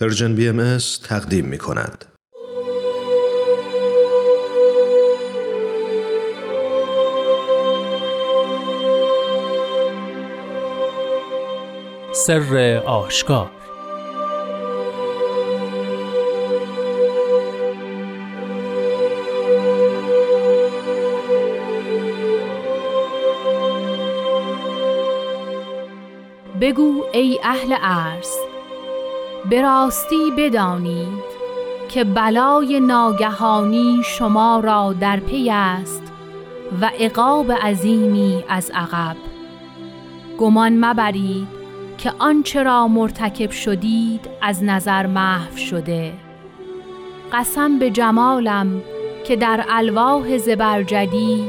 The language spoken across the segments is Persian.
پرژن بی ام تقدیم می کند. سر آشکار بگو ای اهل عرض به راستی بدانید که بلای ناگهانی شما را در پی است و عقاب عظیمی از عقب. گمان مبرید که آنچه را مرتکب شدید از نظر محو شده. قسم به جمالم که در الواح زبرجدی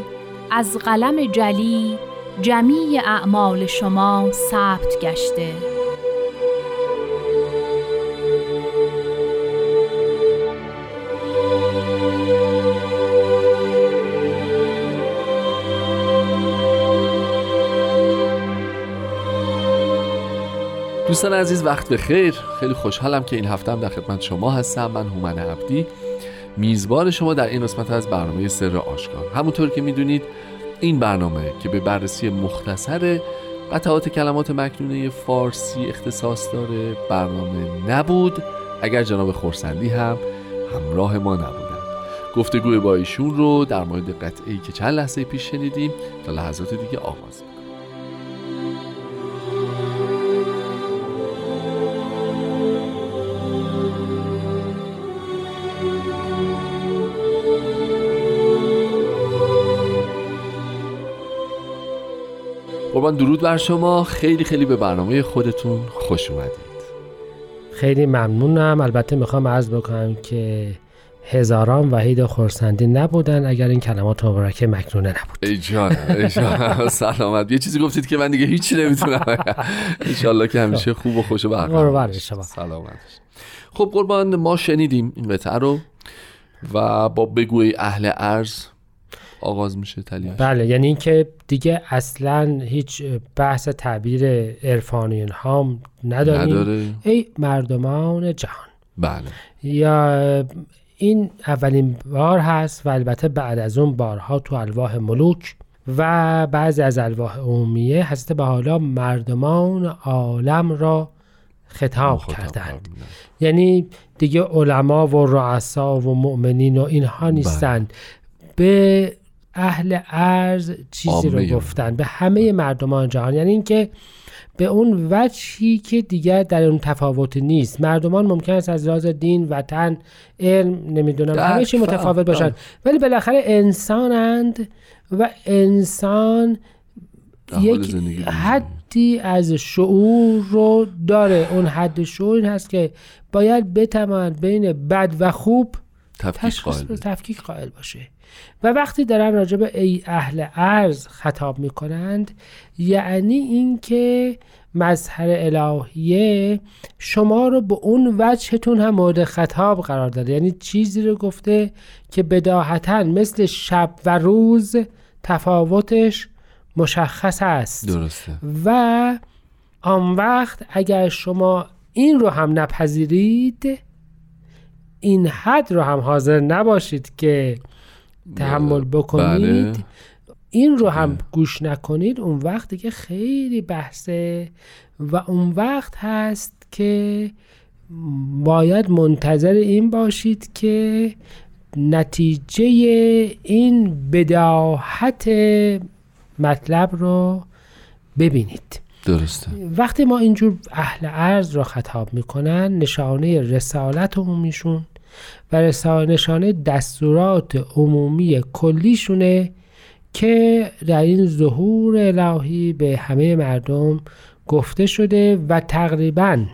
از قلم جلی جمیع اعمال شما ثبت گشته. دوستان عزیز وقت به خیر. خیلی خوشحالم که این هفته هم در خدمت شما هستم. من هومن عبدی. میزبان شما در این قسمت از برنامه سر آشکار. همونطور که می‌دونید این برنامه که به بررسی مختصر قطعات کلمات مکنونه فارسی اختصاص داره برنامه نبود. اگر جناب خورسندی هم همراه ما نبودن. گفتگوی با ایشون رو در مورد قطعی که چند لحظه پیش شنیدیم تا لحظات دیگه آغاز قربان درود بر شما. خیلی خیلی به برنامه خودتون خوش اومدید. خیلی ممنونم. البته می‌خوام عرض بکنم که هزاران وحید خورسندی نبودن اگر این کلمات مبارکه مکنونه نبود. ای جان ای جان. سلامت. یه چیزی گفتید که من دیگه هیچی نمی‌تونم انشالله که همیشه خوب و خوش و برقرار سلامت خب قربان ما شنیدیم این قطعه رو و با بگوی اهل ارز آغاز میشه تلیش بله یعنی اینکه دیگه اصلا هیچ بحث تعبیر عرفانی هام نداریم. نداره. ای مردمان جهان. بله. یا این اولین بار هست و البته بعد از اون بارها تو الواح ملوک و بعضی از الواح عمومیه هسته به حالا مردمان عالم را خطاب کردند. یعنی دیگه علما و رؤسا و مؤمنین و اینها نیستند. به اهل ارز چیزی رو گفتن. به همه مردمان جهان. یعنی اینکه به اون وجهی که دیگر در اون تفاوت نیست. مردمان ممکن است از لحاظ دین وطن علم نمی‌دونم همه چی متفاوت باشن ولی بالاخره انسانند و انسان یک حدی از شعور رو داره. اون حد شعور این هست که باید بتواند بین بد و خوب تفکیک قائل باشه. و وقتی دارن راجع به ای اهل ارز خطاب می‌کنند یعنی اینکه مظهر الهیه شما رو به اون وجهتون هم مورد خطاب قرار داده. یعنی چیزی رو گفته که بداهتا مثل شب و روز تفاوتش مشخص است. درسته. و آن وقت اگر شما این رو هم نپذیرید این حد رو هم حاضر نباشید که تحمل بکنید. بله. این رو هم گوش نکنید. اون وقت که خیلی بحثه و اون وقت هست که باید منتظر این باشید که نتیجه این بداحت مطلب رو ببینید. درسته. وقتی ما اینجور اهل عرض را خطاب می‌کنن نشانه رسالت عمومیشون و نشانه دستورات عمومی کلیشونه که در این ظهور الهی به همه مردم گفته شده و تقریبا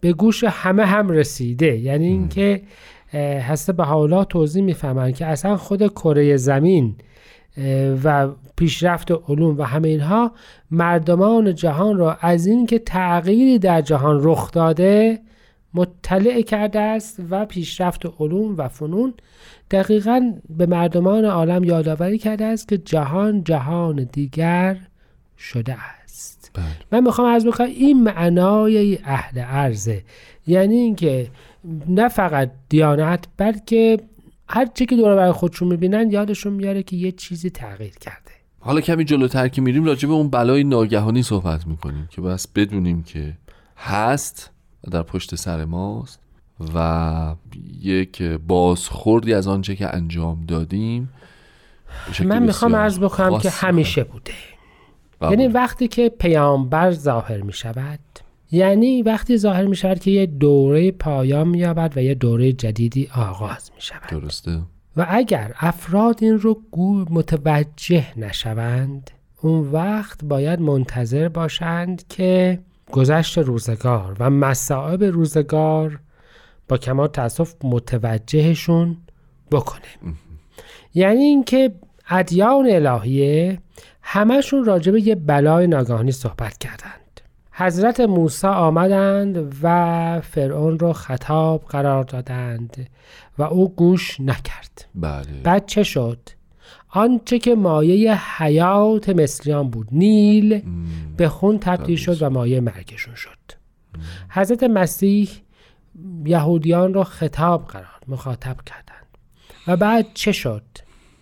به گوش همه هم رسیده. یعنی اینکه هسته به حالا توضیح می‌فهمن که اصلا خود کره زمین و پیشرفت علوم و همه اینها مردمان جهان را از اینکه تغییری در جهان رخ داده مطلع کرده است و پیشرفت علوم و فنون دقیقا به مردمان عالم یادآوری کرده است که جهان جهان دیگر شده است. بله. من می‌خوام از بکنم این معنای اهل عرضه یعنی اینکه نه فقط دیانت بلکه هر چی که دور بر خودشون می‌بینن یادشون میاره که یه چیزی تغییر کرده. حالا کمی جلوتر که میریم راجع به اون بلای ناگهانی صحبت می‌کنیم که بس بدونیم که هست در پشت سر ماست و یک بازخوردی از آنچه که انجام دادیم من می‌خوام عرض بکنم که همیشه بوده. بله. یعنی وقتی که پیامبر ظاهر می شود یعنی وقتی ظاهر می شود که یه دوره پایان می یابد و یه دوره جدیدی آغاز می شود درسته. و اگر افراد این رو گو متوجه نشوند اون وقت باید منتظر باشند که گذشت روزگار و مسائب روزگار با کمال تاسف متوجهشون بکنه. یعنی اینکه ادیان الهیه همشون راجع به یه بلای ناگهانی صحبت کردند. حضرت موسی آمدند و فرعون رو خطاب قرار دادند و او گوش نکرد. بله. بعد چه شد؟ آنچه که مایه حیات مصریان بود. نیل به خون تبدیل شد و مایه مرگشون شد. حضرت مسیح یهودیان را خطاب قرار مخاطب کردند. و بعد چه شد؟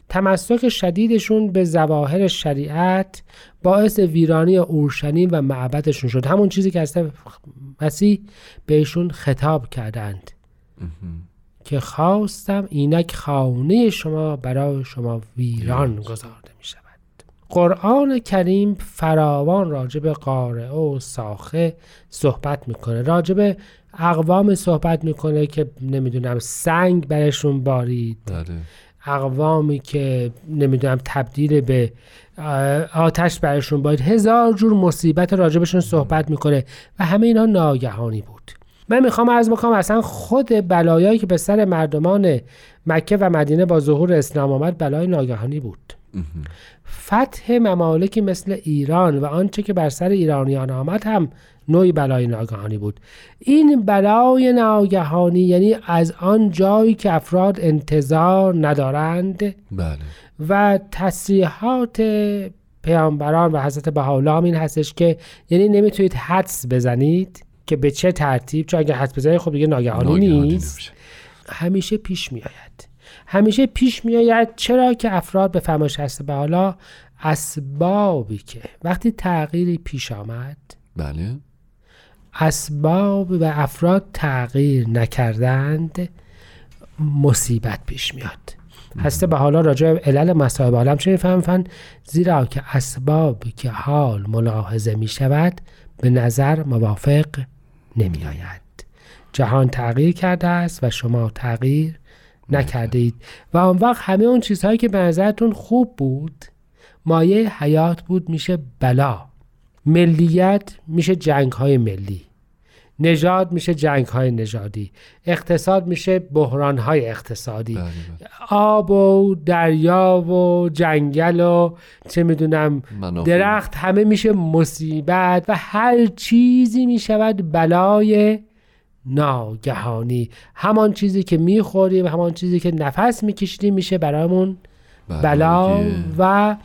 تمسک شدیدشون به زواهر شریعت باعث ویرانی اورشلیم و معبدشون شد. همون چیزی که حضرت مسیح بهشون خطاب کردند. که خواستم اینک خانه شما برای شما ویران گذارده می شود قرآن کریم فراوان راجب قارعه و ساخه صحبت می‌کنه. راجب اقوام صحبت می‌کنه که نمی‌دونم سنگ برشون بارید. بله. اقوامی که نمی‌دونم تبدیل به آتش برشون باید هزار جور مصیبت راجبشون صحبت می‌کنه و همه اینا ناگهانی بود. من می‌خوام از بکنم اصلا خود بلایایی که به سر مردمان مکه و مدینه با ظهور اسلام آمد بلای ناگهانی بود. فتح ممالکی مثل ایران و آنچه که بر سر ایرانیان آمد هم نوعی بلای ناگهانی بود. این بلای ناگهانی یعنی از آن جایی که افراد انتظار ندارند بله. و تصریحات پیامبران و حضرت بهاءالله این هستش که یعنی نمی‌تونید حدس بزنید. که به چه ترتیب چون اگر حدس بزنید خب دیگه ناگهانی, نیست. همیشه پیش میآید. همیشه پیش میآید. چرا که افراد به فرمایش هست بالا اسبابی که وقتی تغییری پیش آمد بله. اسباب و افراد تغییر نکردند مصیبت پیش میاد. هسته به حالا راجع به علل مصائب عالم چه می‌فهمن زیرا که اسبابی که حال ملاحظه می شود به نظر موافق نمی آید جهان تغییر کرده است و شما تغییر نکرده اید و آن وقت همه اون چیزهایی که به نظرتون خوب بود مایه حیات بود میشه بلا. ملیت میشه جنگ های ملی. نژاد میشه جنگ های نژادی اقتصاد میشه بحران های اقتصادی بله بله آب و دریا و جنگل و چه می‌دونم. درخت همه میشه مصیبت و هر چیزی می‌شود بلای ناگهانی همان چیزی که می‌خوریم همان چیزی که نفس میکشیدیم میشه برامون. بلا و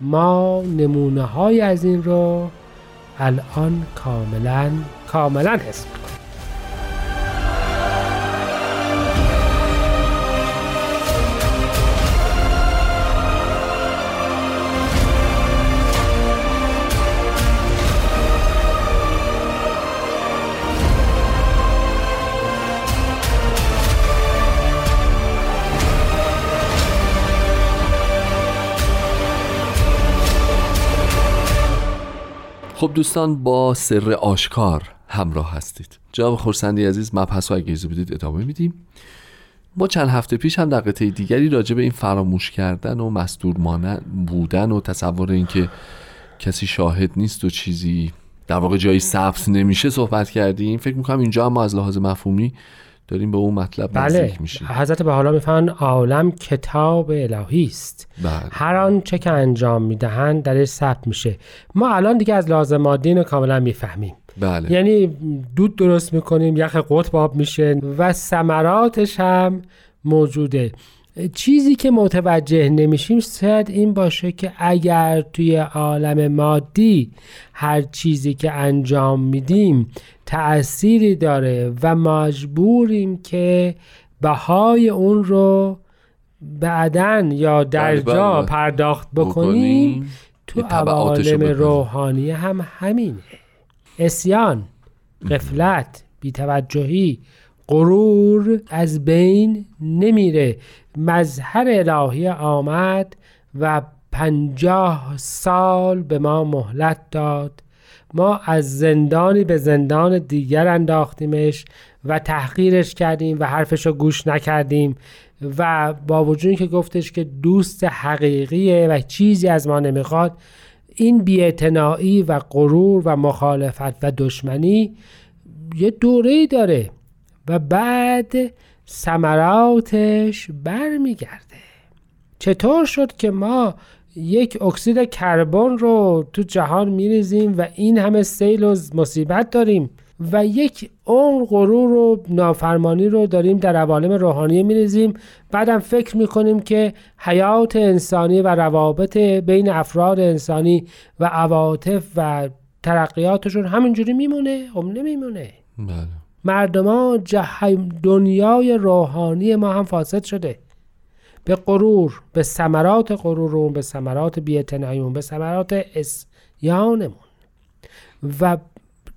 ما نمونه های از این رو الان کاملا کاملا حس می‌کنیم. خب دوستان با سر آشکار همراه هستید. جناب خورسندی عزیز مبحث رو اگه بدید ادامه میدیم. ما چند هفته پیش هم در قطعه دیگری راجع به این فراموش کردن و مستور مانند بودن و تصور اینکه کسی شاهد نیست و چیزی در واقع جایی ثبت نمیشه صحبت کردیم. فکر می‌کنم اینجا هم ما از لحاظ مفهومی داریم به اون مطلب بله. نزدیک میشیم. حضرت به حالا می‌فهمن عالم کتاب الهی است. بله. هر آنچه که انجام می‌دهند درش ثبت میشه. ما الان دیگه از لازم مادی اینو کاملا می‌فهمیم. بله. یعنی دود درست می‌کنیم یخ قطب آب میشه و ثمراتش هم موجوده. چیزی که متوجه نمیشیم شاید این باشه که اگر توی عالم مادی هر چیزی که انجام میدیم تأثیری داره و مجبوریم که بهای اون رو بعدا یا در بله، جا بله. پرداخت بکنیم. تو عوالم. روحانی هم همینه اسیان قفلت بیتوجهی غرور از بین نمیره. مظهر الهی آمد و پنجاه سال به ما مهلت داد. ما از زندانی به زندان دیگر انداختیمش و تحقیرش کردیم و حرفش رو گوش نکردیم و با وجود که گفتش که دوست حقیقیه و چیزی از ما نمی‌خواد این بیاعتنایی و غرور و مخالفت و دشمنی یه دوره داره. و بعد ثمراتش برمیگرده. چطور شد که ما یک اکسید کربن رو تو جهان میریزیم و این همه سیل و مصیبت داریم و یک عمر غرور و نافرمانی رو داریم در عوالم روحانی میریزیم؟ بعدم فکر می‌کنیم که حیات انسانی و روابط بین افراد انسانی و عواطف و ترقیاتشون همینجوری میمونه؟ هم نمیمونه بله. مردما جه... دنیای روحانی ما هم فاسد شده. به غرور به ثمرات غرورمون به ثمرات بی‌اعتناییمون به ثمرات اسیانمون. و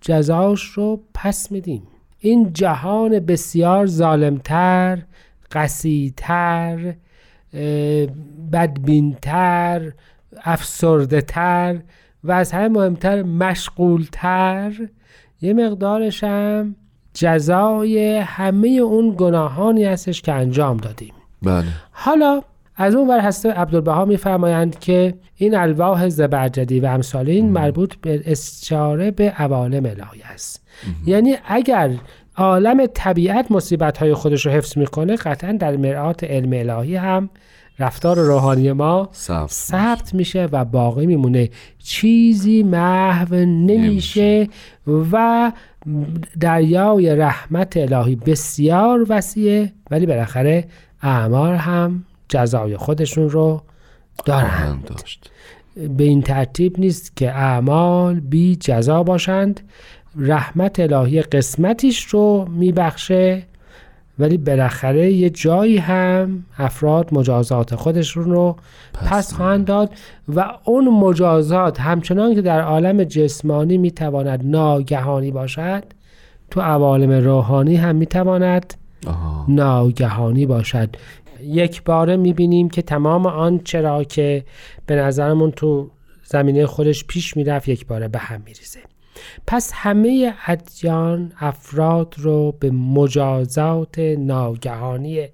جزاش رو پس میدیم. این جهان بسیار ظالمتر قسیتر بدبینتر افسرده و از همه مهمتر مشغولتر. یه مقدارش هم جزای همه اون گناهانی هستش که انجام دادیم. بله. حالا از اون ور هسته عبدالبها میفرمایند که این الواح زبرجدی و امثال این مربوط به استشاره به عوالم الهی است. یعنی اگر عالم طبیعت مصیبت های خودش رو حفظ می‌کنه قطعا در مرآت علم الهی هم رفتار روحانی ما ثبت ثبت میشه و باقی میمونه. چیزی محو نمیشه. و دریای رحمت الهی بسیار وسیعه ولی بالاخره اعمال هم جزای خودشون رو دارند داشت. به این ترتیب نیست که اعمال بی جزا باشند. رحمت الهی قسمتیش رو میبخشه. ولی بالاخره یه جایی هم افراد مجازات خودشون رو پس خواهند داد و اون مجازات همچنان که در عالم جسمانی می‌تواند ناگهانی باشد تو عوالم روحانی هم می‌تواند. ناگهانی باشد. یک باره می‌بینیم که تمام آن چرا که به نظرمون تو زمینه خودش پیش می‌رفت یک باره به هم میریزه. پس همه ادیان افراد رو به مجازات ناگهانی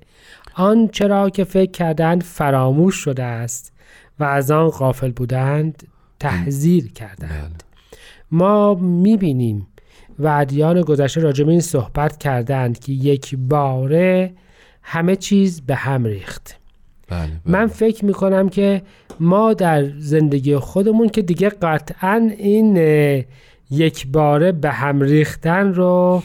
آن چرا که فکر کردند فراموش شده است و از آن غافل بودند تحذیر کردند. ما می‌بینیم و ادیان گذشته راجع به این صحبت کردند که یک باره همه چیز به هم ریخت. بله بله. من فکر می‌کنم که ما در زندگی خودمون که دیگه قطعا این یک باره به هم ریختن رو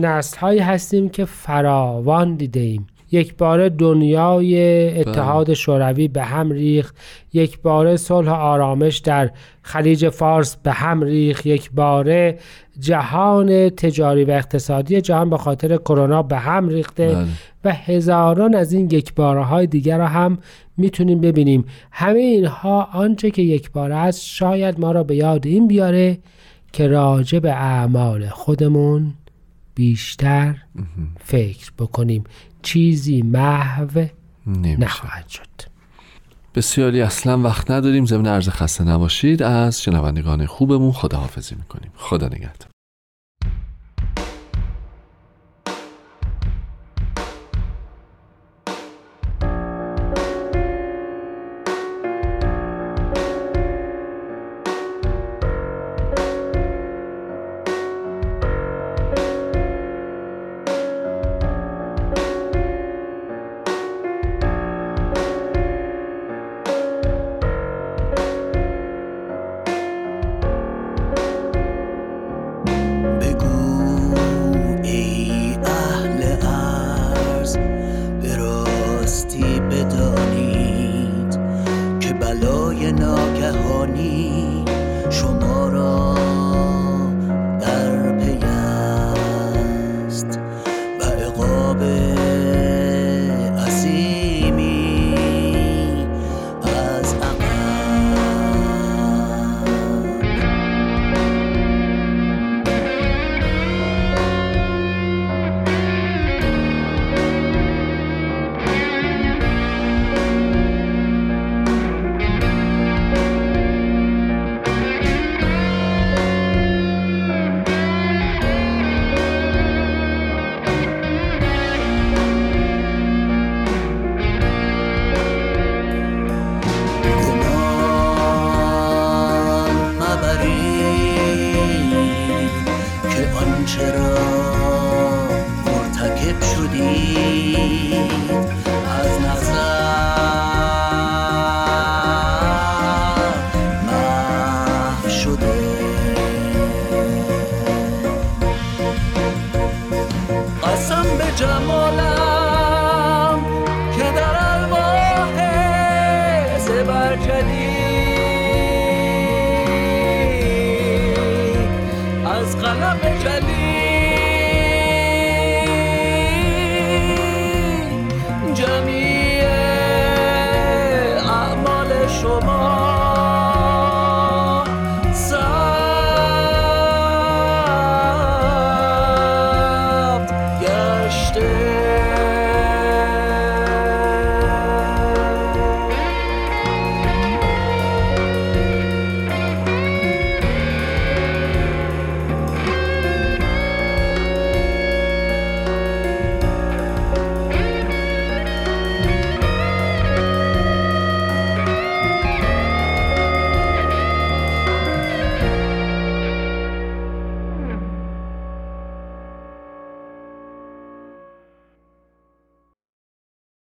نسل هایی هستیم که فراوان دیده ایم یک باره دنیای اتحاد شوروی به هم ریخت یک باره صلح و آرامش در خلیج فارس به هم ریخت یک باره جهان تجاری و اقتصادی جهان به خاطر کرونا به هم ریخته بله. و هزاران از این یک باره های دیگر را هم می‌تونیم ببینیم. همه اینها آنچه که یک باره است شاید ما را به یاد این بیاره که راجع به اعمال خودمون بیشتر فکر بکنیم. چیزی محو نمیشه. نخواهد شد. بسیاری اصلا وقت نداریم ضمن عرض خسته نباشید. از شنوندگان خوبمون خداحافظی می‌کنیم. خدا نگهدار. out